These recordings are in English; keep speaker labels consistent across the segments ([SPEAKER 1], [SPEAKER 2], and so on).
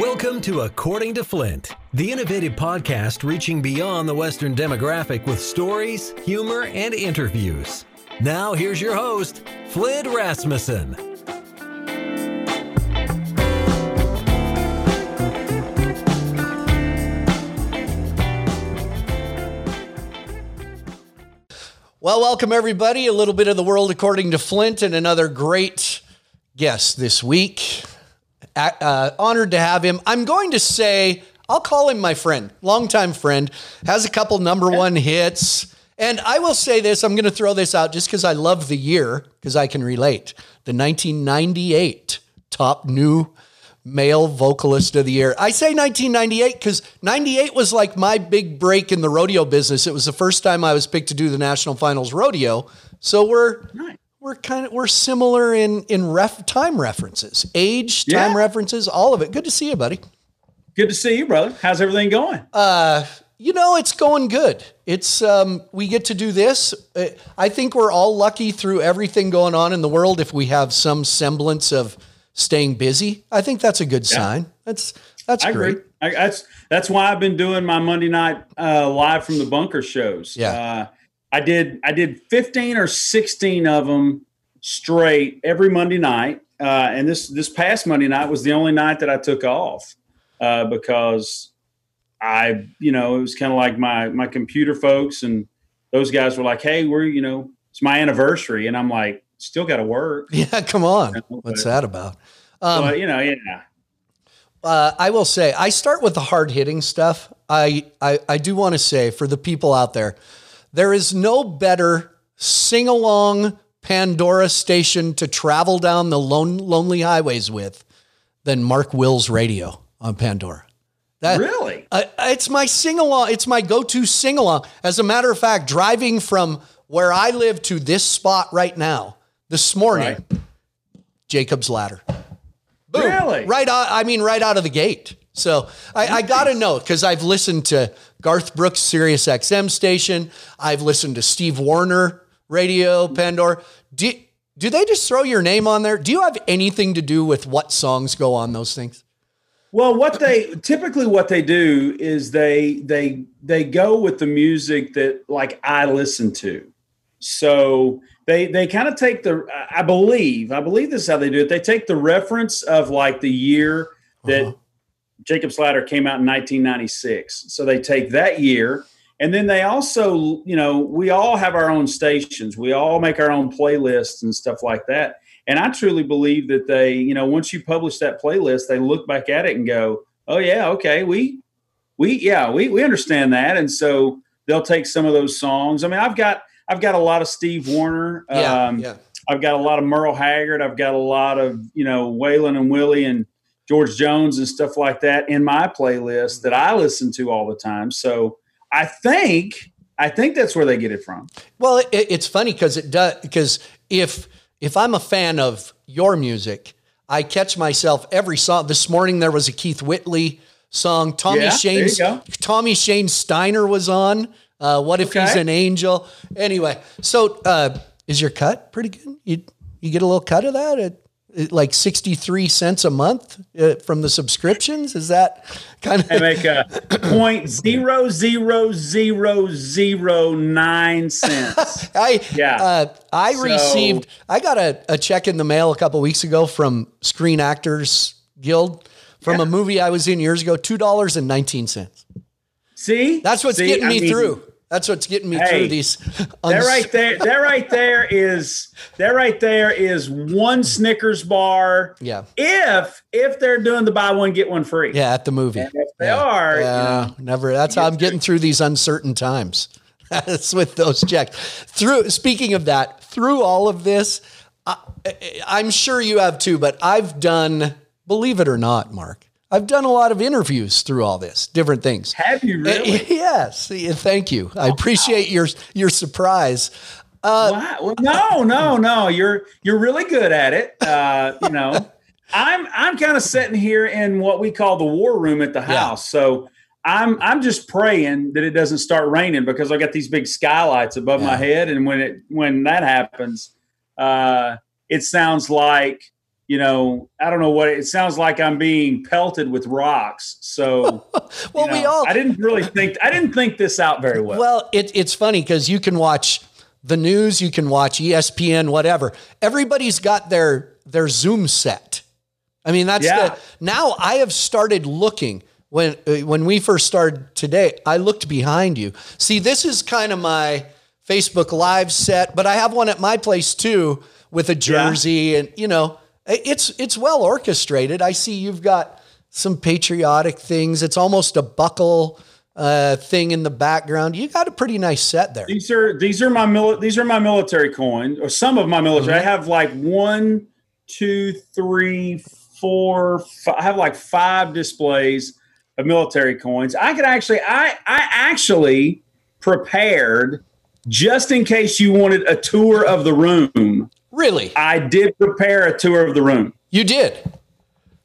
[SPEAKER 1] Welcome to According to Flint, the innovative podcast reaching beyond the Western demographic with stories, humor, and interviews. Now, here's your host, Flint Rasmussen.
[SPEAKER 2] Well, welcome everybody. A little bit of the world according to Flint, and another great guest this week uh, honored to have him. I'm going to say, I'll call him my friend, longtime friend, has a couple number one hits. And I will say this I'm going to throw this out just because I love the year, because I can relate. The 1998 top new male vocalist of the year. I say 1998 because 98 was like my big break in the rodeo business. It was the first time I was picked to do the national finals rodeo. So we're nice we're kind of we're similar in in ref time references, age, time yeah. references, all of it. Good to see you, buddy.
[SPEAKER 3] Good to see you, brother. How's everything going?
[SPEAKER 2] Uh, you know, it's going good. It's um, we get to do this. Uh, I think we're all lucky through everything going on in the world if we have some semblance of staying busy. I think that's a good yeah. sign. That's that's I great.
[SPEAKER 3] I, that's that's why I've been doing my Monday night uh, live from the bunker shows.
[SPEAKER 2] Yeah.
[SPEAKER 3] Uh, I did I did 15 or 16 of them straight every Monday night. Uh, and this this past Monday night was the only night that I took off uh, because I, you know, it was kind of like my my computer folks and those guys were like, "Hey, we're you know, it's my anniversary," and I'm like, "Still got to work."
[SPEAKER 2] Yeah, come on. You know, What's that about?
[SPEAKER 3] Um, you know, yeah.
[SPEAKER 2] Uh, I will say I start with the hard hitting stuff. I I, I do want to say for the people out there there is no better sing along Pandora station to travel down the lone, lonely highways with than Mark Wills radio on Pandora.
[SPEAKER 3] That, really?
[SPEAKER 2] Uh, it's my sing along. It's my go to sing along. As a matter of fact, driving from where I live to this spot right now this morning, right. Jacob's Ladder.
[SPEAKER 3] Boom. Really?
[SPEAKER 2] Right out, I mean, right out of the gate. So I, I got to know because I've listened to Garth Brooks Sirius XM station. I've listened to Steve Wariner radio, Pandora. Do, do they just throw your name on there? Do you have anything to do with what songs go on those things?
[SPEAKER 3] Well, what they typically what they do is they they they go with the music that like I listen to. So they they kind of take the I believe I believe this is how they do it. They take the reference of like the year that uh-huh. Jacob's Ladder came out in 1996. So they take that year. And then they also, you know, we all have our own stations. We all make our own playlists and stuff like that. And I truly believe that they, you know, once you publish that playlist, they look back at it and go, "Oh yeah, okay, we, we, yeah, we we understand that." And so they'll take some of those songs. I mean, I've got I've got a lot of Steve Wariner.
[SPEAKER 2] Yeah, um, yeah.
[SPEAKER 3] I've got a lot of Merle Haggard. I've got a lot of you know Waylon and Willie and George Jones and stuff like that in my playlist that I listen to all the time. So I think I think that's where they get it from.
[SPEAKER 2] Well, it, it's funny because it does because if if I'm a fan of your music, I catch myself every song. This morning there was a Keith Whitley song. Tommy yeah, Shane Tommy Shane Steiner was on. Uh, what if okay. he's an angel? Anyway, so uh, is your cut pretty good? You you get a little cut of that? It, like 63 cents a month uh, from the subscriptions? Is that kind of
[SPEAKER 3] i make a point zero zero zero zero nine cents.
[SPEAKER 2] I yeah. uh, i so, received i got a, a check in the mail a couple weeks ago from screen actors guild from yeah. a movie i was in years ago $2.19
[SPEAKER 3] see?
[SPEAKER 2] That's what's
[SPEAKER 3] see,
[SPEAKER 2] getting me I mean, through that's what's getting me hey, through these.
[SPEAKER 3] Uns- that right there, that right there is that right there is one Snickers bar.
[SPEAKER 2] Yeah.
[SPEAKER 3] If if they're doing the buy one get one free.
[SPEAKER 2] Yeah, at the movie.
[SPEAKER 3] And if they
[SPEAKER 2] yeah.
[SPEAKER 3] are,
[SPEAKER 2] yeah, you know, never. That's how I'm getting through these uncertain times. That's with those checks. Through speaking of that, through all of this, I, I'm sure you have too. But I've done, believe it or not, Mark. I've done a lot of interviews through all this, different things.
[SPEAKER 3] Have you really?
[SPEAKER 2] Yes. Thank you. I appreciate your your surprise.
[SPEAKER 3] Uh, wow. Well, no, no, no. You're you're really good at it. Uh, you know, I'm I'm kind of sitting here in what we call the war room at the house. Yeah. So I'm I'm just praying that it doesn't start raining because I got these big skylights above yeah. my head, and when it when that happens, uh, it sounds like you know, I don't know what it sounds like. I'm being pelted with rocks. So,
[SPEAKER 2] well,
[SPEAKER 3] you know,
[SPEAKER 2] we all.
[SPEAKER 3] I didn't really think. I didn't think this out very well.
[SPEAKER 2] Well, it, it's funny because you can watch the news, you can watch ESPN, whatever. Everybody's got their their Zoom set. I mean, that's
[SPEAKER 3] Yeah.
[SPEAKER 2] the now. I have started looking when uh, when we first started today. I looked behind you. See, this is kind of my Facebook Live set, but I have one at my place too with a jersey, and you know, it's it's well orchestrated. I see you've got some patriotic things. It's almost a buckle uh, thing in the background. You got a pretty nice set there.
[SPEAKER 3] These are these are my mili- these are my military coins, or some of my military. I have like one, two, three, four. Five, I have like five displays of military coins. I could actually, I I actually prepared just in case you wanted a tour of the room.
[SPEAKER 2] Really,
[SPEAKER 3] I did prepare a tour of the room.
[SPEAKER 2] you did.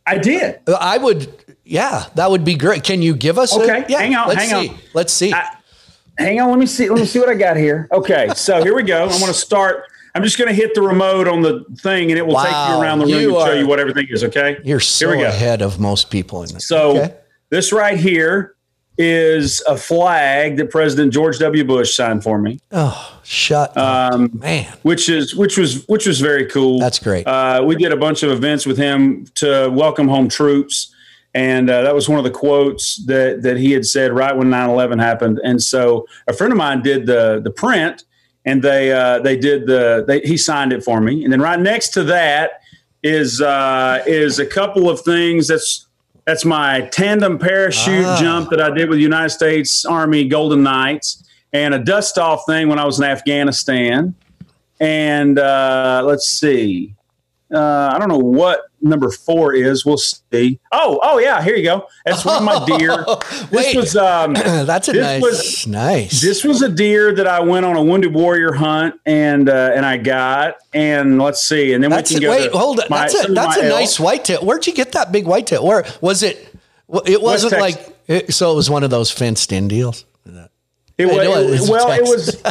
[SPEAKER 3] I did.
[SPEAKER 2] I would. Yeah, that would be great. Can you give us?
[SPEAKER 3] Okay,
[SPEAKER 2] A, yeah,
[SPEAKER 3] hang on,
[SPEAKER 2] Let's
[SPEAKER 3] hang
[SPEAKER 2] see.
[SPEAKER 3] on.
[SPEAKER 2] Let's see.
[SPEAKER 3] I- Hang on, let me see. Let me see what I got here. Okay, so here we go. I'm going to start. I'm just going to hit the remote on the thing, and it will take you around the room and show you what everything is. Okay.
[SPEAKER 2] You're so
[SPEAKER 3] here we go.
[SPEAKER 2] ahead of most people in this.
[SPEAKER 3] So
[SPEAKER 2] Okay.
[SPEAKER 3] this right here is a flag that President George W. Bush signed for me,
[SPEAKER 2] oh, shut up,
[SPEAKER 3] um,
[SPEAKER 2] man.
[SPEAKER 3] which is which was which was very cool.
[SPEAKER 2] That's great.
[SPEAKER 3] Uh, we did a bunch of events with him to welcome home troops. And uh, that was one of the quotes that, that he had said right when 9-11 happened. And so a friend of mine did the, the print and they, uh, they did the, they, he signed it for me. And then right next to that is, uh, is a couple of things that's, that's my tandem parachute
[SPEAKER 2] Ah.
[SPEAKER 3] jump that I did with United States Army Golden Knights and a dust off thing when I was in Afghanistan. And uh, let's see. Uh, I don't know what number four is. We'll see. Oh, oh yeah, here you go. That's one of my deer. This
[SPEAKER 2] Wait.
[SPEAKER 3] was um,
[SPEAKER 2] That's a
[SPEAKER 3] this
[SPEAKER 2] nice,
[SPEAKER 3] was-
[SPEAKER 2] nice.
[SPEAKER 3] this was a deer that I went on a wounded warrior hunt and uh, and I got. And let's see. And then
[SPEAKER 2] that's
[SPEAKER 3] we can go.
[SPEAKER 2] Wait, hold on.
[SPEAKER 3] my-
[SPEAKER 2] That's a that's a
[SPEAKER 3] elk.
[SPEAKER 2] nice whitetail. Where'd you get that big white whitetail? Where was it? It wasn't like it, so. It was one of those fenced in deals.
[SPEAKER 3] It was,
[SPEAKER 2] it is
[SPEAKER 3] well, it was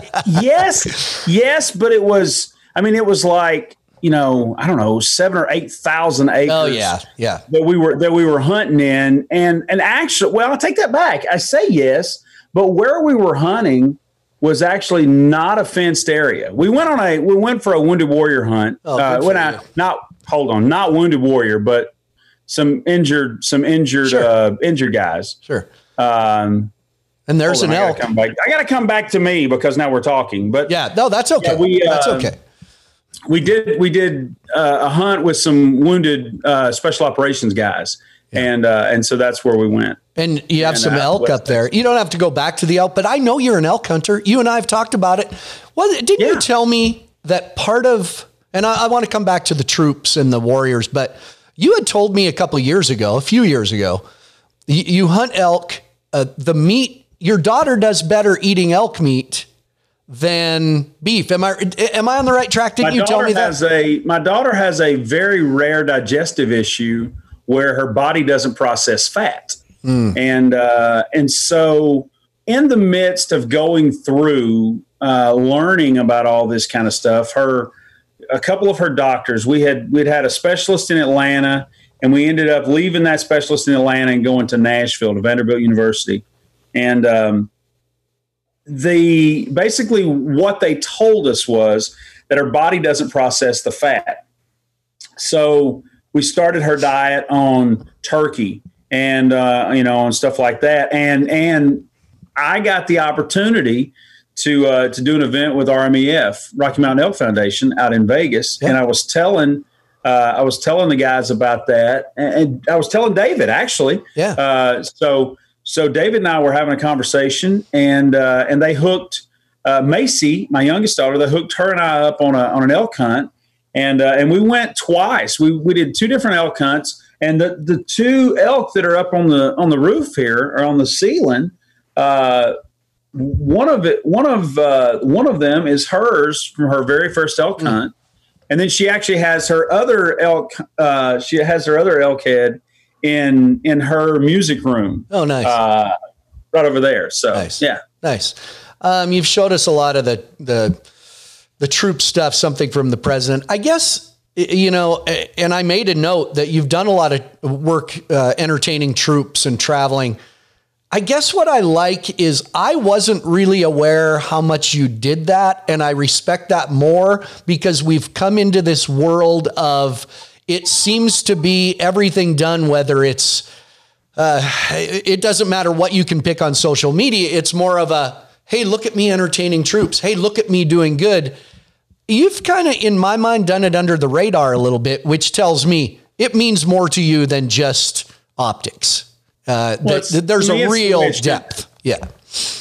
[SPEAKER 3] yes, yes, but it was. I mean, it was like you know, I don't know, seven or eight thousand acres.
[SPEAKER 2] Oh yeah, yeah.
[SPEAKER 3] that we were that we were hunting in, and and actually, well, I take that back. I say yes, but where we were hunting was actually not a fenced area. We went on a we went for a wounded warrior hunt.
[SPEAKER 2] Oh,
[SPEAKER 3] uh, when. I not hold on, not wounded warrior, but some injured some injured
[SPEAKER 2] Sure.
[SPEAKER 3] uh, injured guys.
[SPEAKER 2] Sure.
[SPEAKER 3] Um,
[SPEAKER 2] And there's
[SPEAKER 3] hold
[SPEAKER 2] an
[SPEAKER 3] I
[SPEAKER 2] elk.
[SPEAKER 3] gotta come back. I got to come back to me because now we're talking. But
[SPEAKER 2] Yeah. No, that's okay.
[SPEAKER 3] Yeah, we,
[SPEAKER 2] that's
[SPEAKER 3] uh,
[SPEAKER 2] okay.
[SPEAKER 3] We did we did uh, a hunt with some wounded uh, special operations guys, and uh, and so that's where we went.
[SPEAKER 2] And you have
[SPEAKER 3] and,
[SPEAKER 2] some
[SPEAKER 3] uh,
[SPEAKER 2] elk up there. You don't have to go back to the elk, but I know you're an elk hunter. You and I have talked about it. Well, didn't you tell me that part of, and I, I want to come back to the troops and the warriors, but you had told me a couple of years ago, a few years ago, you, you hunt elk. Uh, the meat, your daughter does better eating elk meat than beef. Am I am I on the right track? Didn't
[SPEAKER 3] my
[SPEAKER 2] you tell me that?
[SPEAKER 3] a my daughter has a very rare digestive issue where her body doesn't process fat,
[SPEAKER 2] Hmm.
[SPEAKER 3] and uh, and so in the midst of going through uh, learning about all this kind of stuff, her a couple of her doctors we had we'd had a specialist in Atlanta, and we ended up leaving that specialist in Atlanta and going to Nashville to Vanderbilt University, and um, the basically what they told us was that her body doesn't process the fat. So we started her diet on turkey and uh, you know and stuff like that. And and I got the opportunity to uh, to do an event with RMEF Rocky Mountain Elk Foundation out in Vegas,
[SPEAKER 2] Yeah.
[SPEAKER 3] and I was telling. Uh, I was telling the guys about that, and, and I was telling David actually.
[SPEAKER 2] Yeah.
[SPEAKER 3] Uh, so so David and I were having a conversation, and uh, and they hooked uh, Macy, my youngest daughter. They hooked her and I up on a on an elk hunt, and uh, and we went twice. We we did two different elk hunts, and the the two elk that are up on the on the roof here or on the ceiling. Uh, one of it, one of uh, one of them is hers from her very first elk
[SPEAKER 2] Hmm.
[SPEAKER 3] hunt, and then she actually has her other elk. Uh, she has her other elk head in in her music room
[SPEAKER 2] oh, nice.
[SPEAKER 3] uh, right over there. So
[SPEAKER 2] Nice.
[SPEAKER 3] yeah,
[SPEAKER 2] Nice. Um, you've showed us a lot of the the the troop stuff, something from the president. I guess you know, and I made a note that you've done a lot of work uh, entertaining troops and traveling. I guess what I like is I wasn't really aware how much you did that. And I respect that more because we've come into this world of it seems to be everything done, whether it's, uh, it doesn't matter what you can pick on social media. It's more of a, hey, look at me entertaining troops. Hey, look at me doing good. You've kind of, in my mind, done it under the radar a little bit, which tells me it means more to you than just optics. Uh, well, th- there's a real depth. Yeah.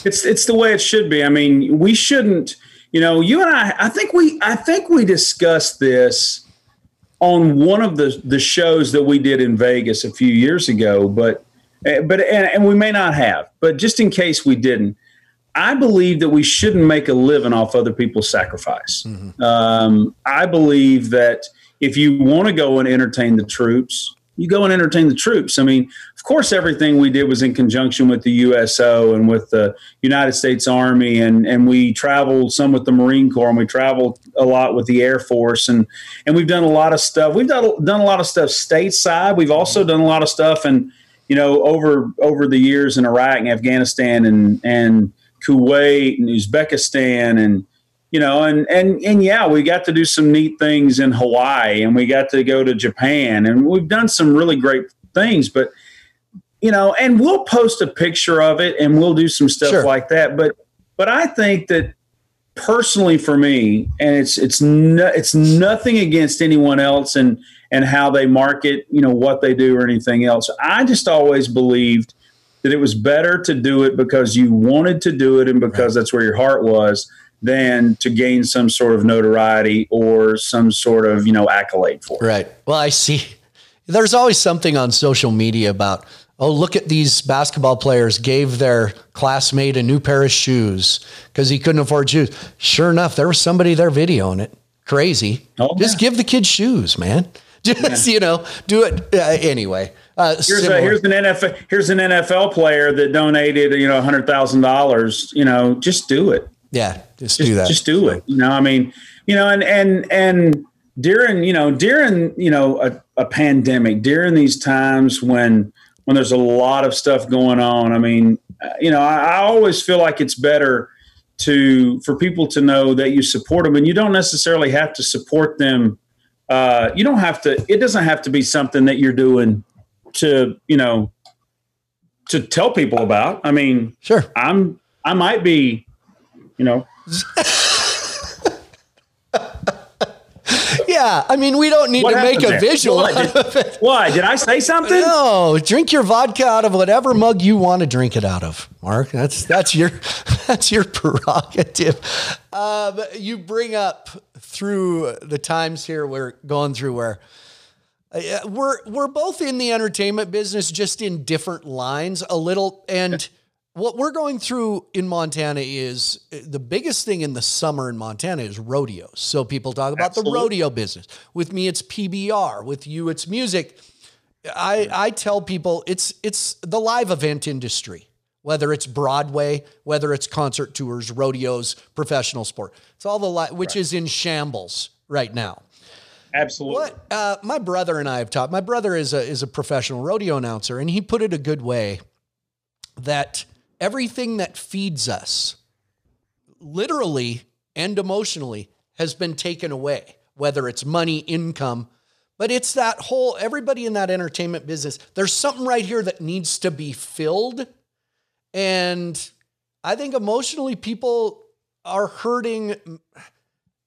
[SPEAKER 3] It's it's the way it should be. I mean, we shouldn't, you know, you and I I think we I think we discussed this on one of the the shows that we did in Vegas a few years ago, but eh, but and, and we may not have, but just in case we didn't, I believe that we shouldn't make a living off other people's sacrifice. Mm-hmm. Um, I believe that if you want to go and entertain the troops, you go and entertain the troops. I mean, of course, everything we did was in conjunction with the USO and with the United States Army, and and we traveled some with the Marine Corps, and we traveled a lot with the Air Force, and and we've done a lot of stuff. We've done done a lot of stuff stateside. We've also done a lot of stuff, and you know, over over the years in Iraq and Afghanistan and and Kuwait and Uzbekistan and you know, and and and yeah, we got to do some neat things in Hawaii, and we got to go to Japan, and we've done some really great things. But you know, and we'll post a picture of it, and we'll do some stuff sure. like that. But but I think that personally for me, and it's it's no, it's nothing against anyone else, and and how they market, you know, what they do or anything else. I just always believed that it was better to do it because you wanted to do it and because that's where your heart was than to gain some sort of notoriety or some sort of you know accolade for
[SPEAKER 2] it. Right. Well, I see. There's always something on social media about oh look at these basketball players gave their classmate a new pair of shoes because he couldn't afford shoes. Sure enough, there was somebody there videoing it. Crazy. Oh, Just yeah. give the kid shoes, man. Just yeah. you know, do it uh, anyway.
[SPEAKER 3] Uh, here's, a, here's an NFL here's an NFL player that donated you know hundred thousand dollars. You know, just do it.
[SPEAKER 2] Yeah, just, just do that.
[SPEAKER 3] Just do it. You know, I mean, you know, and and and during you know during you know a, a pandemic, during these times when when there's a lot of stuff going on, I mean, uh, you know, I, I always feel like it's better to for people to know that you support them, and you don't necessarily have to support them. Uh, you don't have to. It doesn't have to be something that you're doing to you know to tell people about. I mean,
[SPEAKER 2] sure,
[SPEAKER 3] I'm I might be you know.
[SPEAKER 2] yeah, I mean, we don't need what to make a there? visual.
[SPEAKER 3] What did, why did I say something?
[SPEAKER 2] No, drink your vodka out of whatever mug you want to drink it out of, Mark. That's that's your that's your prerogative. Um, you bring up through the times here we're going through where. Uh, we're we're both in the entertainment business, just in different lines a little, and what we're going through in Montana is uh, the biggest thing in the summer in Montana is rodeos. So people talk about Absolutely. the rodeo business. With me, it's PBR. With you, it's music. I, I tell people it's it's the live event industry, whether it's Broadway, whether it's concert tours, rodeos, professional sport. It's all the li- which right. is in shambles right now.
[SPEAKER 3] Absolutely.
[SPEAKER 2] What uh, my brother and I have taught. My brother is a is a professional rodeo announcer, and he put it a good way that everything that feeds us, literally and emotionally, has been taken away, whether it's money, income, but it's that whole, everybody in that entertainment business, there's something right here that needs to be filled. And I think emotionally, people are hurting.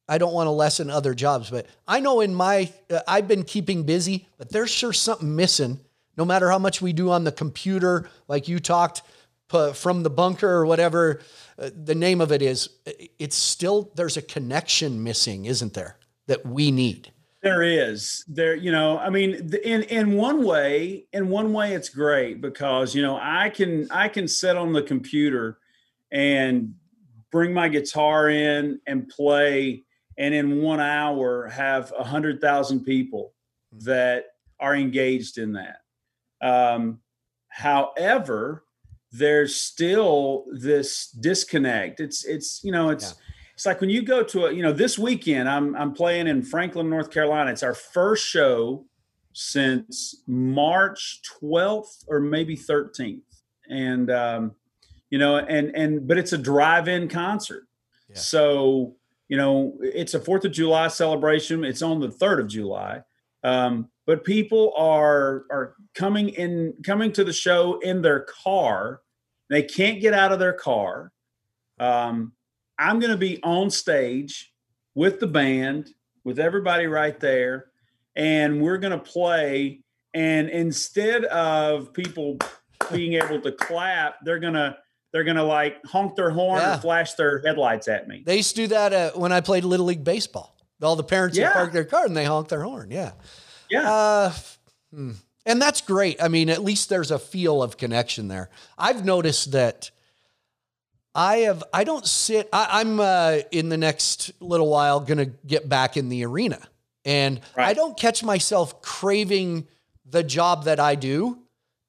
[SPEAKER 2] I don't want to lessen other jobs, but I know in my, uh, I've been keeping busy, but there's sure something missing. No matter how much we do on the computer, like you talked, from the bunker or whatever uh, the name of it is, it's still, there's a connection missing, isn't there, that we need?
[SPEAKER 3] There is there, you know, I mean, in, in one way, in one way, it's great because, you know, I can, I can sit on the computer and bring my guitar in and play and in one hour have a hundred thousand people that are engaged in that. Um, however, there's still this disconnect. It's it's you know it's it's like when you go to a, you know, this weekend I'm I'm playing in Franklin, North Carolina. It's our first show since March 12th or maybe 13th. And um, you know, and and but it's a drive-in concert. Yeah. So, you know, it's a 4th of July celebration. It's on the 3rd of July. Um, but people are are coming in coming to the show in their car. They can't get out of their car. Um, I'm going to be on stage with the band, with everybody right there, and we're going to play. And instead of people being able to clap, they're gonna they're gonna like honk their horn yeah. or flash their headlights at me.
[SPEAKER 2] They used to do that uh, when I played little league baseball. All the parents yeah. would park their car and they honk their horn. Yeah,
[SPEAKER 3] yeah. Uh,
[SPEAKER 2] hmm. And that's great. I mean, at least there's a feel of connection there. I've noticed that I have I don't sit I, am uh, in the next little while gonna get back in the arena. And right. I don't catch myself craving the job that I do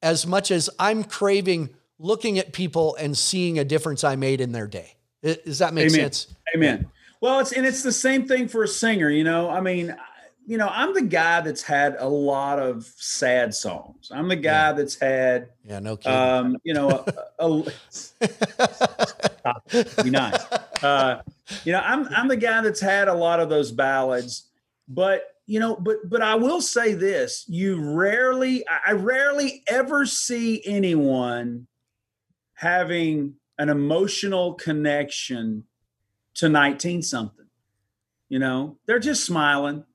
[SPEAKER 2] as much as I'm craving looking at people and seeing a difference I made in their day. Does that make
[SPEAKER 3] Amen.
[SPEAKER 2] sense?
[SPEAKER 3] Amen. Well, it's and it's the same thing for a singer, you know. I mean, you know, I'm the guy that's had a lot of sad songs. I'm the guy yeah. that's had,
[SPEAKER 2] yeah, no kidding.
[SPEAKER 3] Um, you know, a, a, a be nice. Uh, you know, I'm I'm the guy that's had a lot of those ballads, but you know, but but I will say this: you rarely, I rarely ever see anyone having an emotional connection to 19 something. You know, they're just smiling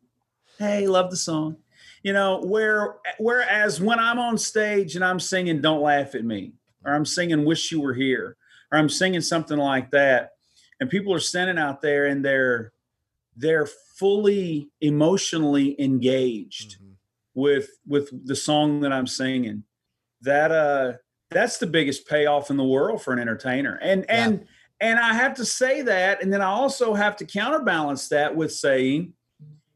[SPEAKER 3] hey, love the song. You know, where whereas when I'm on stage and I'm singing Don't Laugh at Me, or I'm singing Wish You Were Here, or I'm singing something like that, and people are standing out there and they're they're fully emotionally engaged mm-hmm. with with the song that I'm singing. That uh that's the biggest payoff in the world for an entertainer. And yeah. and and I have to say that, and then I also have to counterbalance that with saying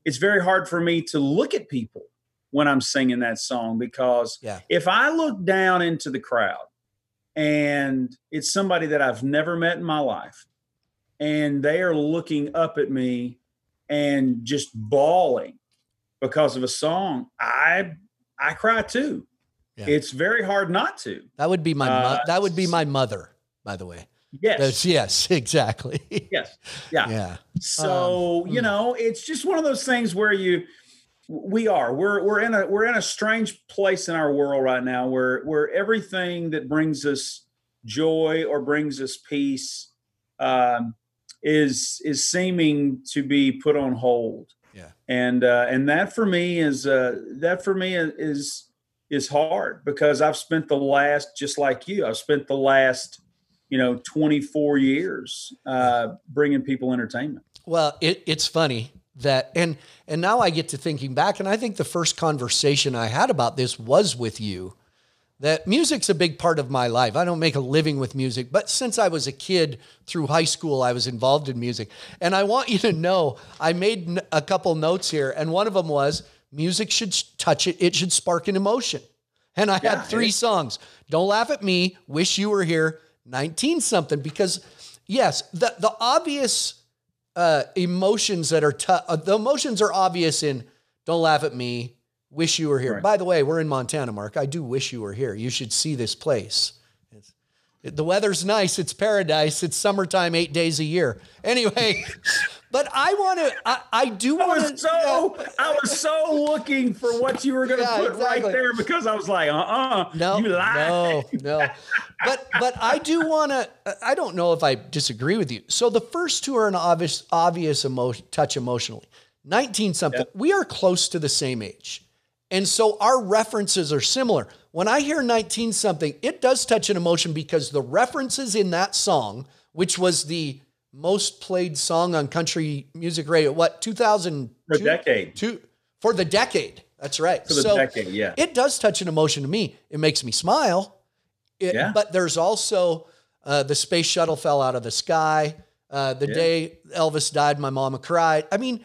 [SPEAKER 3] it's very hard for me to look at people when I'm singing that song because yeah. if I look down into the crowd and it's somebody that I've never met in my life and they are looking up at me and just bawling because of a song, I I cry too. Yeah. It's very hard not to.
[SPEAKER 2] That would be my uh, that would be my mother, by the way.
[SPEAKER 3] Yes.
[SPEAKER 2] That's, yes, exactly.
[SPEAKER 3] yes. Yeah.
[SPEAKER 2] Yeah.
[SPEAKER 3] So, um, you hmm. know, it's just one of those things where you we are. We're we're in a we're in a strange place in our world right now where where everything that brings us joy or brings us peace um, is is seeming to be put on hold.
[SPEAKER 2] Yeah.
[SPEAKER 3] And uh, and that for me is uh, that for me is is hard because I've spent the last just like you. I've spent the last you know 24 years uh, bringing people entertainment.
[SPEAKER 2] Well it, it's funny that and and now i get to thinking back and i think the first conversation i had about this was with you that music's a big part of my life. I don't make a living with music but since i was a kid through high school i was involved in music. And i want you to know i made a couple notes here and one of them was music should touch it it should spark an emotion. And i yeah, had three songs. Don't laugh at me wish you were here 19 something because yes, the the obvious uh, emotions that are t- uh, the emotions are obvious in don't laugh at me, wish you were here. Right. By the way, we're in Montana, Mark. I do wish you were here. You should see this place. It, the weather's nice. It's paradise. It's summertime 8 days a year. Anyway, But I want to. I, I, do want to.
[SPEAKER 3] So uh, I was so looking for what you were going to yeah, put exactly. right there because I was like, uh, uh-uh, uh
[SPEAKER 2] no, you no, no. But but I do want to. I don't know if I disagree with you. So the first two are an obvious obvious emotion, touch emotionally. Nineteen something. Yep. We are close to the same age, and so our references are similar. When I hear nineteen something, it does touch an emotion because the references in that song, which was the most played song on country music radio. What 2000
[SPEAKER 3] for decade?
[SPEAKER 2] Two for the decade. That's right.
[SPEAKER 3] For the so decade, yeah.
[SPEAKER 2] It does touch an emotion to me. It makes me smile. It, yeah. But there's also uh, the space shuttle fell out of the sky. Uh, the yeah. day Elvis died, my mama cried. I mean,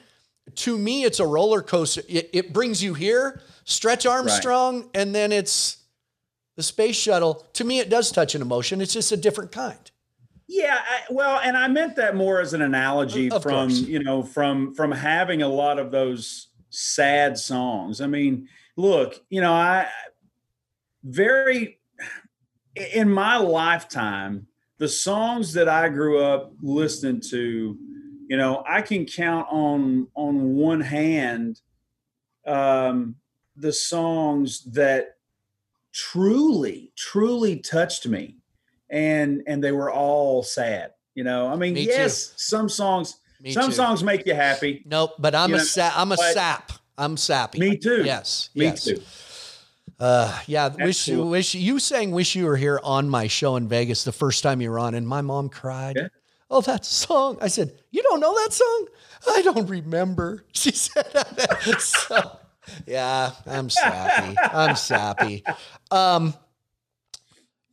[SPEAKER 2] to me, it's a roller coaster. It, it brings you here, Stretch Armstrong, right. and then it's the space shuttle. To me, it does touch an emotion. It's just a different kind.
[SPEAKER 3] Yeah, I, well, and I meant that more as an analogy
[SPEAKER 2] Of
[SPEAKER 3] from
[SPEAKER 2] course.
[SPEAKER 3] you know from from having a lot of those sad songs. I mean, look, you know, I very in my lifetime, the songs that I grew up listening to, you know, I can count on on one hand um, the songs that truly, truly touched me, and and they were all sad. You know, I mean,
[SPEAKER 2] Me too.
[SPEAKER 3] yes, some songs,
[SPEAKER 2] Me
[SPEAKER 3] some
[SPEAKER 2] too.
[SPEAKER 3] songs make you happy.
[SPEAKER 2] Nope, but I'm
[SPEAKER 3] You
[SPEAKER 2] a
[SPEAKER 3] know,
[SPEAKER 2] sa- I'm a sap. I'm sappy.
[SPEAKER 3] Me too.
[SPEAKER 2] Yes.
[SPEAKER 3] Me
[SPEAKER 2] yes.
[SPEAKER 3] too.
[SPEAKER 2] Uh, yeah. Wish you wish you sang "Wish You Were Here" on my show in Vegas the first time you were on, and my mom cried.
[SPEAKER 3] Yeah.
[SPEAKER 2] Oh, that song! I said, "You don't know that song?" I don't remember. She said, so, "Yeah, I'm sappy. I'm sappy." Um,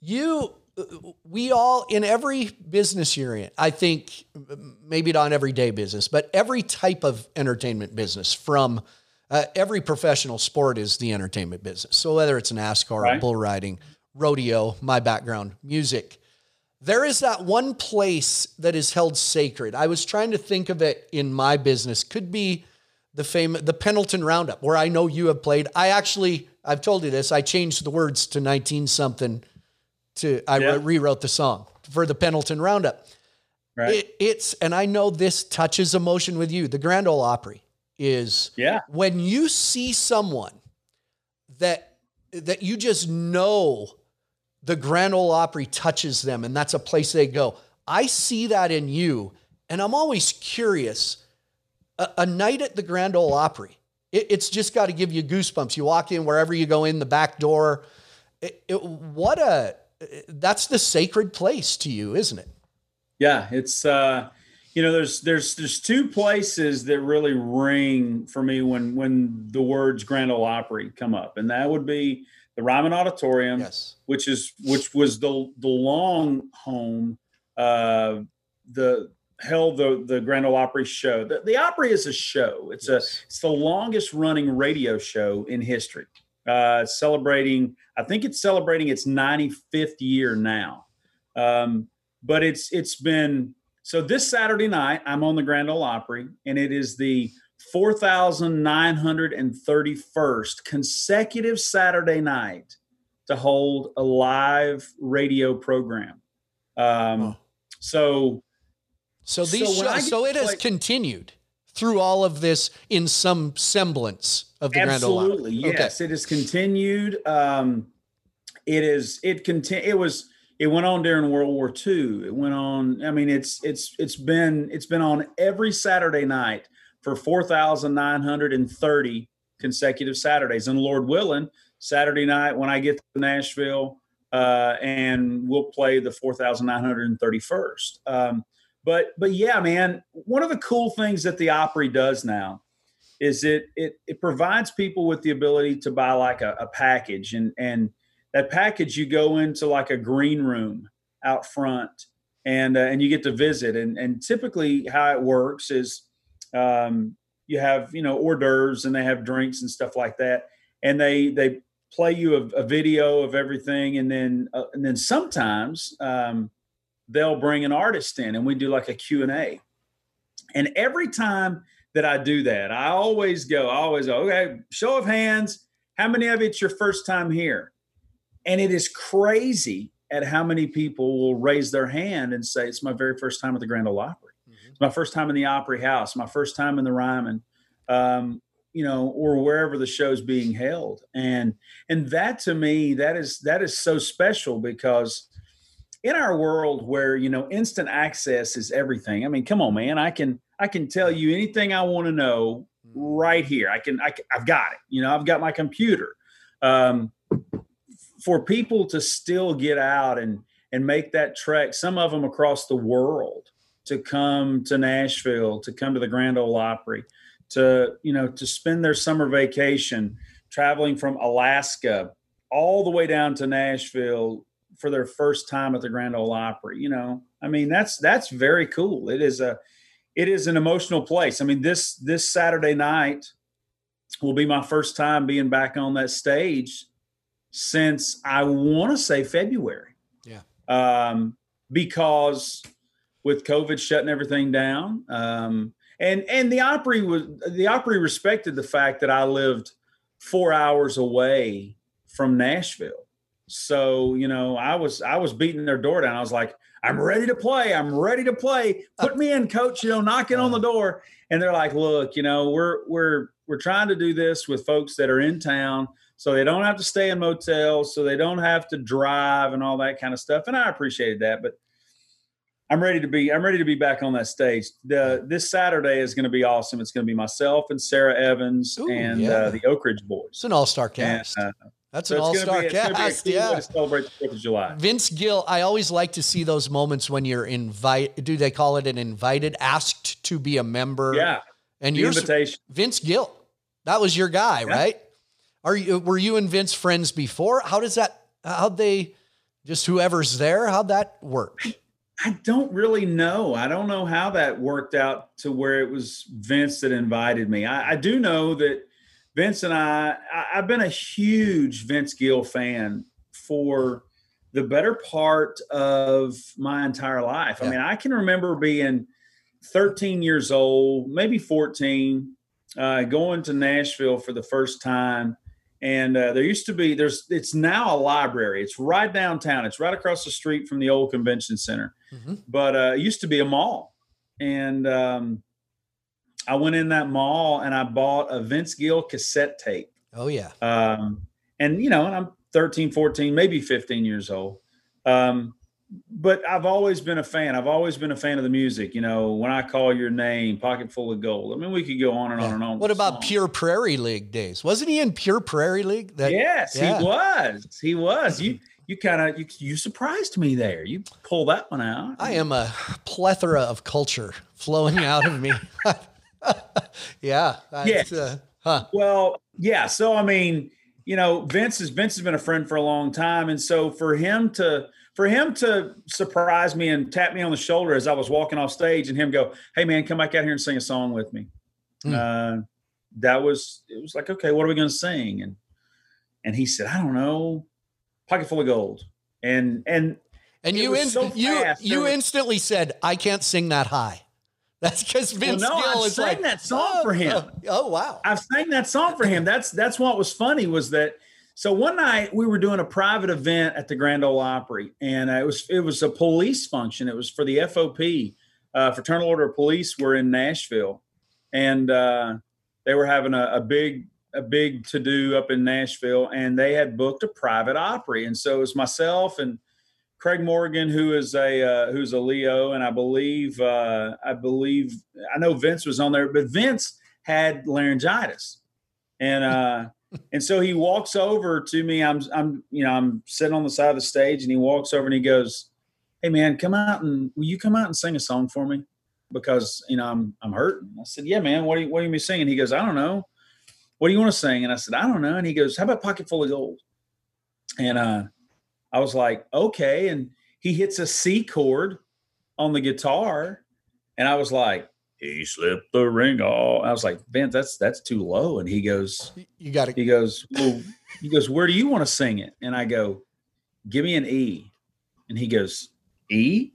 [SPEAKER 2] you, we all in every business you're in. I think maybe not everyday business, but every type of entertainment business from uh, every professional sport is the entertainment business. So whether it's an NASCAR, or
[SPEAKER 3] Right.
[SPEAKER 2] bull riding, rodeo, my background, music, there is that one place that is held sacred. I was trying to think of it in my business. Could be the famous the Pendleton Roundup, where I know you have played. I actually, I've told you this. I changed the words to nineteen something. To I
[SPEAKER 3] Yeah.
[SPEAKER 2] rewrote the song for the Pendleton Roundup.
[SPEAKER 3] Right.
[SPEAKER 2] It, it's and I know this touches emotion with you. The Grand Ole Opry is
[SPEAKER 3] yeah.
[SPEAKER 2] when you see someone that that you just know the Grand Ole Opry touches them and that's a place they go. I see that in you and I'm always curious. A, a night at the Grand Ole Opry, it, it's just got to give you goosebumps. You walk in wherever you go in the back door. It, it- what a that's the sacred place to you, isn't it?
[SPEAKER 3] Yeah, it's uh you know there's there's there's two places that really ring for me when when the words Grand Ole Opry come up, and that would be the Ryman Auditorium,
[SPEAKER 2] Yes.
[SPEAKER 3] which is which was the the long home uh the held the the Grand Ole Opry show. The, the Opry is a show. It's
[SPEAKER 2] Yes.
[SPEAKER 3] a it's the longest running radio show in history. Uh celebrating I think it's celebrating its 95th year now. Um but it's it's been so this Saturday night I'm on the Grand Ole Opry and it is the 4931st consecutive Saturday night to hold a live radio program. Um
[SPEAKER 2] Oh.
[SPEAKER 3] so
[SPEAKER 2] So these
[SPEAKER 3] So
[SPEAKER 2] shows, so it has
[SPEAKER 3] play-
[SPEAKER 2] continued through all of this in some semblance of the Grand Ole Opry.
[SPEAKER 3] Absolutely, yes. It has continued. Um, it is. It conti- It was. It went on during World War II. It went on. I mean, it's it's it's been it's been on every Saturday night for four thousand nine hundred and thirty consecutive Saturdays. And Lord willing, Saturday night when I get to Nashville, uh, and we'll play the four thousand nine hundred and thirty first. Um, but but yeah, man, one of the cool things that the Opry does now is it it it provides people with the ability to buy like a, a package. And and that package you go into like a green room out front and uh, and you get to visit. And and typically how it works is um, you have you know hors d'oeuvres and they have drinks and stuff like that. And they they play you a, a video of everything. And then uh, and then sometimes um, they'll bring an artist in and we do like a q&a and every time that I do that. I always go, I always go, okay, show of hands. How many of it's your first time here? And it is crazy at how many people will raise their hand and say, it's my very first time at the Grand Ole Opry. It's my first time in the Opry House, my first time in the Ryman, um, you know, or wherever the show's being held. And and that to me, that is that is so special because in our world where you know instant access is everything i mean come on man i can i can tell you anything i want to know right here. I can, I, i've got it you know i've got my computer. Um, for people to still get out and and make that trek some of them across the world to come to nashville to come to the grand ole opry to you know to spend their summer vacation traveling from alaska all the way down to nashville for their first time at the Grand Ole Opry. You know, I mean that's that's very cool. It is a it is an emotional place. I mean this this Saturday night will be my first time being back on that stage since I want to say February.
[SPEAKER 2] Yeah.
[SPEAKER 3] Um, because with COVID shutting everything down, um, and and the Opry was the Opry respected the fact that I lived four hours away from Nashville. So you know, I was I was beating their door down. I was like, I'm ready to play. I'm ready to play. Put me in, coach. You know, knocking on the door. And they're like, look, you know, we're we're we're trying to do this with folks that are in town so they don't have to stay in motels, so they don't have to drive and all that kind of stuff. And I appreciated that, but I'm ready to be I'm ready to be back on that stage. The this Saturday is going to be awesome. It's going to be myself and Sara Evans
[SPEAKER 2] Ooh,
[SPEAKER 3] and
[SPEAKER 2] yeah.
[SPEAKER 3] uh, the Oak Ridge Boys.
[SPEAKER 2] It's an all-star cast.
[SPEAKER 3] And, uh,
[SPEAKER 2] That's
[SPEAKER 3] so
[SPEAKER 2] an all-star
[SPEAKER 3] be-
[SPEAKER 2] cast. Yeah.
[SPEAKER 3] to celebrate the Fourth of July.
[SPEAKER 2] Vince Gill, I always like to see those moments when you're invite. Do they call it an invited, asked to be a member?
[SPEAKER 3] Yeah,
[SPEAKER 2] and
[SPEAKER 3] the
[SPEAKER 2] you're
[SPEAKER 3] invitation.
[SPEAKER 2] Vince Gill. That was your guy, right? Are you were you and Vince friends before? How does that? How'd they? Just whoever's there. How'd that work?
[SPEAKER 3] I don't really know. I don't know how that worked out to where it was Vince that invited me. I, I do know that Vince and I, I, I've been a huge Vince Gill fan for the better part of my entire life. I mean, I can remember being 13 years old, maybe 14, uh, going to Nashville for the first time. And uh, there used to be, there's, it's now a library. It's right downtown. It's right across the street from the old convention center
[SPEAKER 2] Mhm.
[SPEAKER 3] but uh, it used to be a mall. And um, I went in that mall and I bought a Vince Gill cassette tape.
[SPEAKER 2] Oh yeah.
[SPEAKER 3] Um, and, you know, and I'm 13, 14, maybe 15 years old. Um, but I've always been a fan. I've always been a fan of the music. You know, when I call your name, pocket full of gold. I mean, we could go on and on and on.
[SPEAKER 2] What about
[SPEAKER 3] songs.
[SPEAKER 2] Pure Prairie League days? Wasn't he in Pure Prairie League? That,
[SPEAKER 3] yes,
[SPEAKER 2] yeah.
[SPEAKER 3] he was. He was. You you kind of you, you surprised me there. You pull that one out.
[SPEAKER 2] I am a plethora of culture flowing out of me. yeah. that's,
[SPEAKER 3] Yes.
[SPEAKER 2] uh, huh.
[SPEAKER 3] Well, yeah. So I mean, you know, Vince is Vince has been a friend for a long time, and so for him to for him to surprise me and tap me on the shoulder as I was walking off stage, and him go, "Hey, man, come back out here and sing a song with me."
[SPEAKER 2] Hmm.
[SPEAKER 3] Uh, that was it. Was like, okay, what are we going to sing? And and he said, I don't know, pocket full of gold. And and
[SPEAKER 2] And you in,
[SPEAKER 3] so
[SPEAKER 2] you you instantly said, "I can't sing that high." That's because Vince
[SPEAKER 3] no,
[SPEAKER 2] Gill
[SPEAKER 3] I
[SPEAKER 2] is
[SPEAKER 3] sang
[SPEAKER 2] like
[SPEAKER 3] that song
[SPEAKER 2] oh,
[SPEAKER 3] for him.
[SPEAKER 2] Oh, oh, wow!
[SPEAKER 3] I've sang that song for him. That's that's what was funny was that. So one night we were doing a private event at the Grand Ole Opry, and uh, it was it was a police function. It was for the FOP, uh, Fraternal Order of Police. Were in Nashville, and uh, they were having a, a big a big to do up in Nashville, and they had booked a private Opry, and so it was myself and Craig Morgan, who is a uh, who's a Leo, and I believe uh, I believe I know Vince was on there, but Vince had laryngitis, and uh, and so he walks over to me. I'm I'm you know I'm sitting on the side of the stage, and he walks over and he goes, "Hey man, come out and will you come out and sing a song for me?" Because you know I'm I'm hurting. I said, "Yeah, man. What do you what do you mean singing?" He goes, "I don't know. What do you want to sing?" And I said, "I don't know." And he goes, "How about Pocket Full of Gold?" And uh, I was like, "Okay." And he hits a C chord on the guitar, and I was like, "He slipped the ring off." I was like, "Vince, that's that's too low." And he goes,
[SPEAKER 2] You got to.
[SPEAKER 3] he goes, well, he goes, where do you want to sing it? And I go, give me an E. And he goes, E?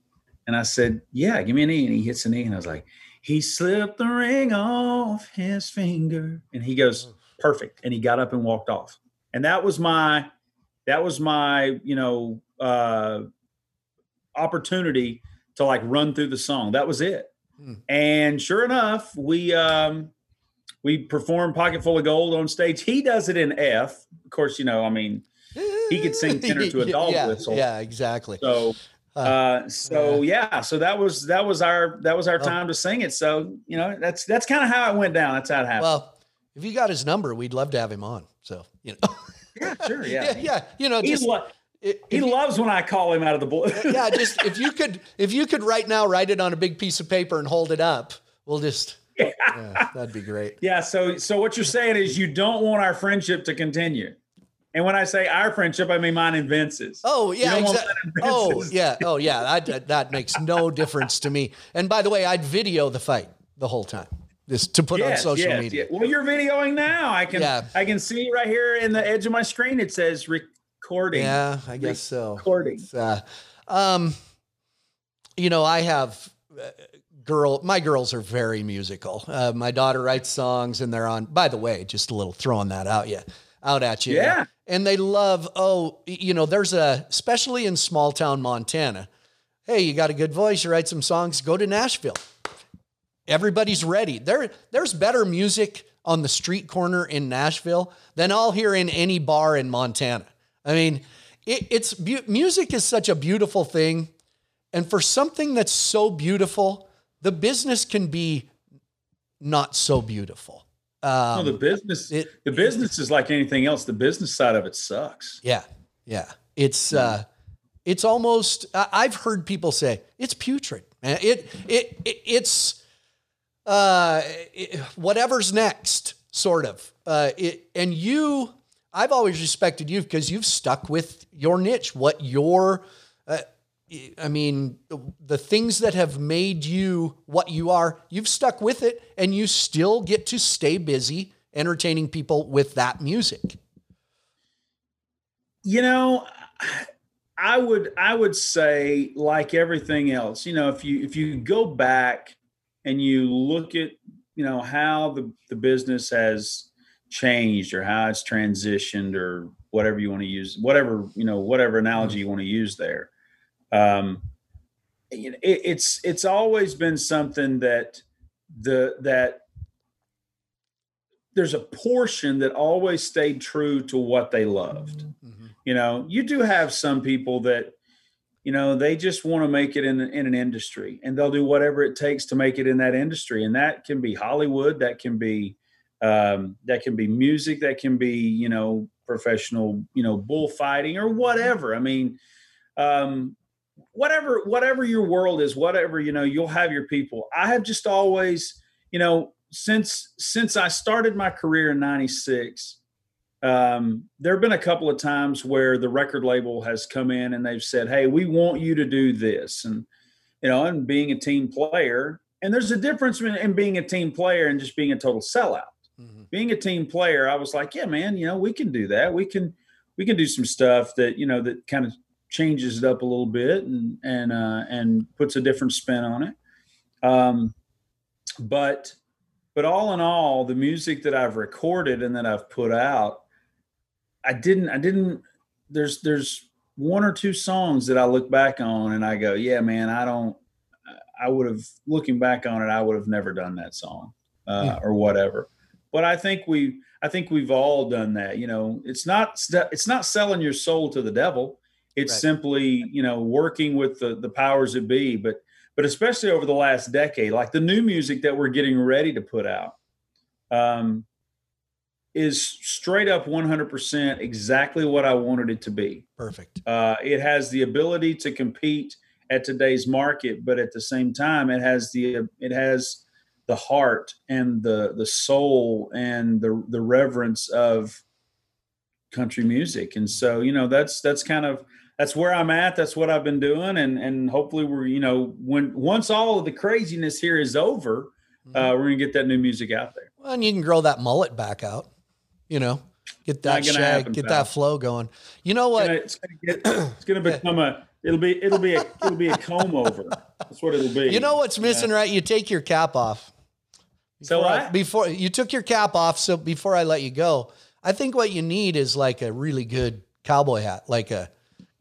[SPEAKER 3] And I said, yeah, give me an E. And he hits an E. And I was like, he slipped the ring off his finger. And he goes, perfect. And he got up and walked off. And that was my, that was my, you know, uh, opportunity to like run through the song. That was it.
[SPEAKER 2] Hmm.
[SPEAKER 3] And sure enough, we, um, we perform Pocket Full of Gold on stage. He does it in F. Of course, you know, I mean, he could sing tenor to a dog
[SPEAKER 2] yeah,
[SPEAKER 3] whistle.
[SPEAKER 2] Yeah, exactly.
[SPEAKER 3] so uh so yeah, so that was that was our that was our time to sing it. So, you know, that's that's kind of how it went down. That's how it happened.
[SPEAKER 2] Well, if you got his number, we'd love to have him on. So you know,
[SPEAKER 3] yeah, sure,
[SPEAKER 2] yeah,
[SPEAKER 3] yeah.
[SPEAKER 2] yeah, you know,
[SPEAKER 3] He,
[SPEAKER 2] just
[SPEAKER 3] lo-
[SPEAKER 2] if
[SPEAKER 3] he
[SPEAKER 2] you-
[SPEAKER 3] loves when I call him out of the blue.
[SPEAKER 2] yeah, just if you could, if you could right now write it on a big piece of paper and hold it up, we'll just. Yeah, that'd be great.
[SPEAKER 3] yeah, so so what you're saying is you don't want our friendship to continue. And when I say our friendship, I mean mine and Vince's.
[SPEAKER 2] Oh yeah, exactly. Oh yeah, oh yeah. That that makes no difference to me. And by the way, I'd video the fight the whole time, just to put on social
[SPEAKER 3] yes,
[SPEAKER 2] media.
[SPEAKER 3] yeah. Well, you're videoing now. I can
[SPEAKER 2] Yeah.
[SPEAKER 3] I can see right here in the edge of my screen. It says recording.
[SPEAKER 2] Yeah, I guess so.
[SPEAKER 3] Recording.
[SPEAKER 2] Uh, um, you know, I have uh, girl, my girls are very musical. Uh, my daughter writes songs and they're on, by the way, just a little throwing that out you, out at you.
[SPEAKER 3] Yeah.
[SPEAKER 2] And they love, oh, you know, there's a, especially in small town Montana. Hey, you got a good voice, you write some songs, go to Nashville. Everybody's ready. There, there's better music on the street corner in Nashville than I'll hear in any bar in Montana. I mean, it, it's music is such a beautiful thing. And for something that's so beautiful, the business can be not so beautiful.
[SPEAKER 3] Um, no, the business, it, the business is like anything else. The business side of it sucks.
[SPEAKER 2] Yeah, yeah. It's uh, it's almost. I've heard people say it's putrid. It it, it it's uh, whatever's next, sort of. Uh, it, and you, I've always respected you because you've stuck with your niche, what your uh, I mean, the things that have made you what you are, you've stuck with it and you still get to stay busy entertaining people with that music.
[SPEAKER 3] You know, I would I would say like everything else, you know, if you if you go back and you look at, you know, how the the business has changed or how it's transitioned or whatever you want to use, whatever, you know, whatever analogy you want to use there um, it, it's it's always been something that the that there's a portion that always stayed true to what they loved. Mm-hmm. You know, you do have some people that you know they just want to make it in, in an industry and they'll do whatever it takes to make it in that industry and that can be hollywood that can be um, that can be music that can be you know professional you know bullfighting or whatever. I mean um, whatever whatever your world is whatever you know you'll have your people. I have just always you know since since i started my career in 96 um, there have been a couple of times where the record label has come in and they've said hey we want you to do this and you know and being a team player and there's a difference in, in being a team player and just being a total sellout mm-hmm. being a team player i was like yeah man you know we can do that we can we can do some stuff that you know that kind of changes it up a little bit and and uh, and puts a different spin on it. Um, but but all in all, the music that I've recorded and that I've put out, I didn't I didn't there's there's one or two songs that I look back on and I go, yeah, man, I don't I would have looking back on it, I would have never done that song uh, yeah. or whatever. But I think we I think we've all done that. You know, it's not it's not selling your soul to the devil. It's right. simply, you know, working with the the powers that be. But but especially over the last decade, like the new music that we're getting ready to put out, um, is straight up 100% exactly what I wanted it to be.
[SPEAKER 2] Perfect.
[SPEAKER 3] Uh, it has the ability to compete at today's market, but at the same time, it has the it has the heart and the the soul and the the reverence of country music. And so, you know, that's that's kind of that's where I'm at. That's what I've been doing, and and hopefully we're you know when once all of the craziness here is over, mm-hmm. uh, we're gonna get that new music out there.
[SPEAKER 2] Well, and you can grow that mullet back out. You know, get that shag, happen, get pal. that flow going. You know what?
[SPEAKER 3] It's gonna, it's gonna, get, it's gonna become a. It'll be it'll be a it'll be a comb over. That's what it'll be.
[SPEAKER 2] You know what's missing, yeah. right? You take your cap off.
[SPEAKER 3] Before so I,
[SPEAKER 2] before you took your cap off, so before I let you go, I think what you need is like a really good cowboy hat, like a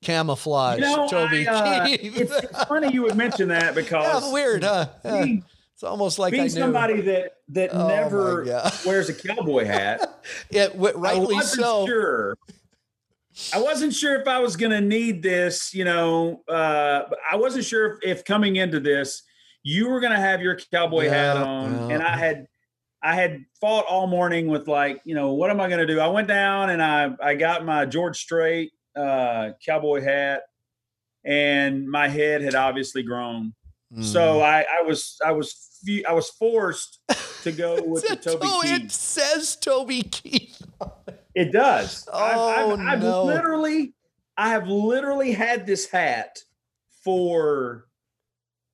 [SPEAKER 2] camouflage, you know, Toby I, uh,
[SPEAKER 3] it's, it's, funny you would mention that because
[SPEAKER 2] yeah, weird, huh? Yeah. It's almost like
[SPEAKER 3] being somebody that that oh never wears a cowboy hat.
[SPEAKER 2] yeah, rightly so.
[SPEAKER 3] Sure. I wasn't sure if I was going to need this. You know, uh, I wasn't sure if, if, coming into this you were going to have your cowboy yeah, hat on, and I had I had fought all morning with like, you know, what am I going to do? I went down and I I got my George Strait uh, cowboy hat, and my head had obviously grown. Mm. So I, I was I was I was forced to go with the Toby oh, Keith.
[SPEAKER 2] It says Toby Keith.
[SPEAKER 3] it does.
[SPEAKER 2] Oh I've, I've, I've no.
[SPEAKER 3] literally I have literally had this hat for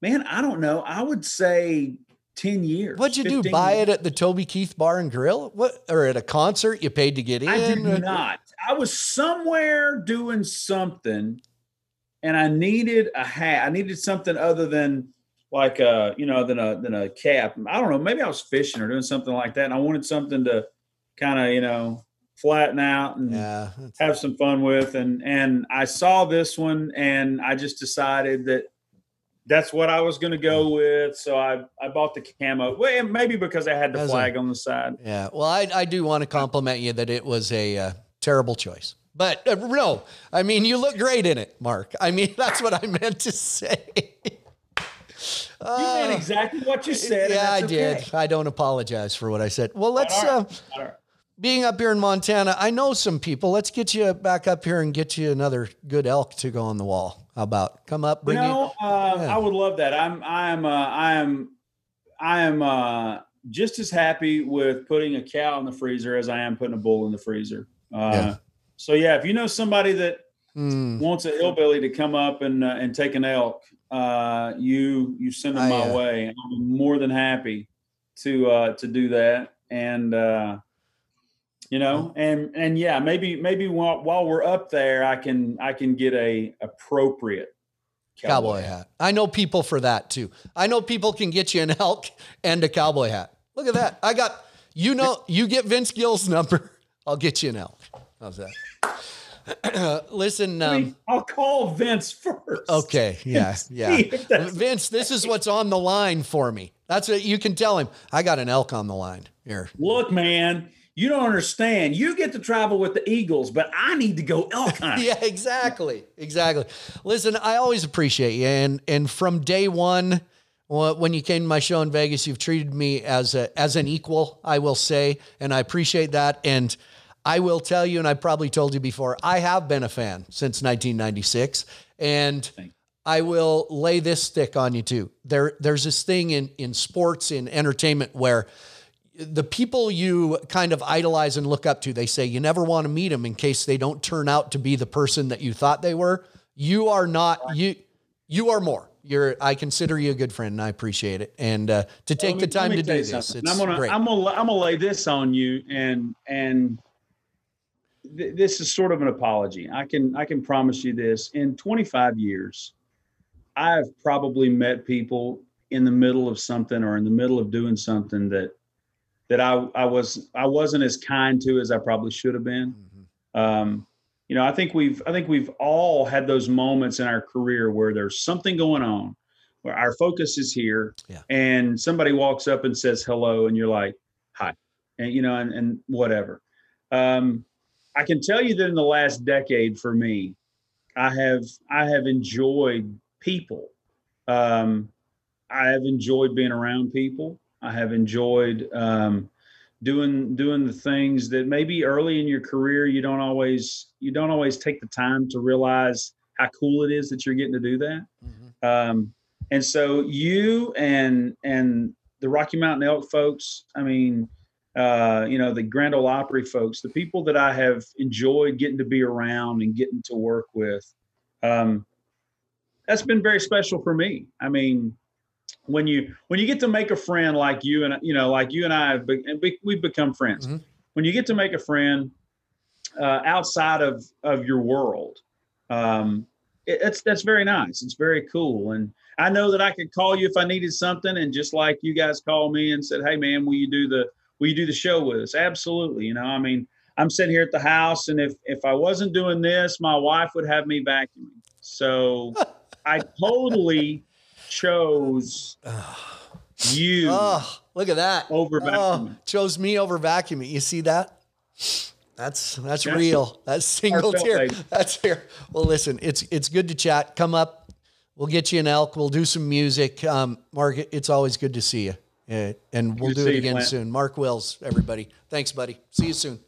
[SPEAKER 3] man, I don't know. I would say 10 years.
[SPEAKER 2] What'd you do? Buy years. it at the Toby Keith Bar and Grill? What or at a concert you paid to get in?
[SPEAKER 3] I did not. I was somewhere doing something and I needed a hat. I needed something other than like a you know than a than a cap. I don't know. Maybe I was fishing or doing something like that, and I wanted something to kind of you know flatten out and
[SPEAKER 2] Yeah.
[SPEAKER 3] have some fun with. And and I saw this one, and I just decided that that's what I was going to go with. So I I bought the camo. Well, maybe because I had the
[SPEAKER 2] As a-
[SPEAKER 3] flag on the side.
[SPEAKER 2] Yeah. Well, I, I do want to compliment you that it was a uh, terrible choice. But uh, no, I mean, you look great in it, Mark. I mean, that's what I meant to say.
[SPEAKER 3] You meant exactly what you said.
[SPEAKER 2] Uh, yeah, I
[SPEAKER 3] that's okay.
[SPEAKER 2] did. I don't apologize for what I said. Well, let's, uh,
[SPEAKER 3] right.
[SPEAKER 2] Being up here in Montana, I know some people. Let's get you back up here and get you another good elk to go on the wall. How about come up,
[SPEAKER 3] You
[SPEAKER 2] bring
[SPEAKER 3] know, uh,
[SPEAKER 2] Yeah.
[SPEAKER 3] I would love that. I'm, I am, uh, I am, I am uh, just as happy with putting a cow in the freezer as I am putting a bull in the freezer. Uh,
[SPEAKER 2] Yeah.
[SPEAKER 3] So yeah, if you know somebody that.
[SPEAKER 2] Hmm.
[SPEAKER 3] wants a hillbilly to come up and uh, and take an elk, uh, you you send them
[SPEAKER 2] I,
[SPEAKER 3] my
[SPEAKER 2] uh,
[SPEAKER 3] way. I'm more than happy to uh, to do that. And uh, you know, and and yeah, maybe maybe while, while we're up there, I can I can get a appropriate
[SPEAKER 2] cowboy hat. I know people for that too. I know people can get you an elk and a cowboy hat. Look at that. I got you know you get Vince Gill's number. I'll get you an elk. How's that? Listen,
[SPEAKER 3] I
[SPEAKER 2] um,
[SPEAKER 3] mean, I'll call Vince first.
[SPEAKER 2] okay, yeah, yeah. Vince, this is what's on the line for me. That's what you can tell him. I got an elk on the line here.
[SPEAKER 3] Look, man, you don't understand. You get to travel with the Eagles, but I need to go elk hunting.
[SPEAKER 2] yeah, exactly, exactly. Listen, I always appreciate you, and and from day one, when you came to my show in Vegas, you've treated me as a as an equal. I will say, and I appreciate that. And I will tell you, and I probably told you before, I have been a fan since 1996, and. I will lay this stick on you too. There, there's this thing in in sports, in entertainment, where the people you kind of idolize and look up to, they say you never want to meet them in case they don't turn out to be the person that you thought they were. You are not you. You are more. You're. I consider you a good friend, and I appreciate it. And uh, to take
[SPEAKER 3] Let me-
[SPEAKER 2] the time to do this,
[SPEAKER 3] I'm gonna,
[SPEAKER 2] great.
[SPEAKER 3] I'm gonna, I'm gonna lay this on you, and and th- this is sort of an apology. I can, I can promise you this. In 25 years, I've probably met people in the middle of something or in the middle of doing something that that I, I was, I wasn't as kind to as I probably should have been.
[SPEAKER 2] Mhm.
[SPEAKER 3] Um, you know, I think we've, I think we've all had those moments in our career where there's something going on, where our focus is here,
[SPEAKER 2] Yeah.
[SPEAKER 3] and somebody walks up and says hello, and you're like, hi, and you know, and, and whatever. Um, I can tell you that in the last decade, for me, I have, I have enjoyed people. Um, I have enjoyed being around people. I have enjoyed um, doing doing the things that maybe early in your career you don't always you don't always take the time to realize how cool it is that you're getting to do that.
[SPEAKER 2] Mhm.
[SPEAKER 3] Um, and so you and and the Rocky Mountain Elk folks, I mean, uh, you know, the Grand Ole Opry folks, the people that I have enjoyed getting to be around and getting to work with, um, that's been very special for me. I mean, when you when you get to make a friend like you and you know like you and I have be, and be, we've become friends.
[SPEAKER 2] Mhm.
[SPEAKER 3] When you get to make a friend uh, outside of of your world, um, it, it's that's very nice. It's very cool, and I know that I could call you if I needed something, and just like you guys called me and said, "Hey, man, will you do the will you do the show with us?" Absolutely. You know, I mean, I'm sitting here at the house, and if if I wasn't doing this, my wife would have me vacuuming. So I totally chose you
[SPEAKER 2] Oh, look at that.
[SPEAKER 3] over
[SPEAKER 2] Oh,
[SPEAKER 3] vacuuming.
[SPEAKER 2] chose me over vacuuming. You see that? That's that's
[SPEAKER 3] That's
[SPEAKER 2] real. That's single
[SPEAKER 3] heartfelt, baby.
[SPEAKER 2] That's here. Well, listen, it's it's good to chat. Come up. We'll get you an elk. We'll do some music. Um, Mark, it's always good to see you. Uh, and we'll
[SPEAKER 3] Good
[SPEAKER 2] do it again soon. Mark Wills, everybody. Thanks, buddy. See you soon.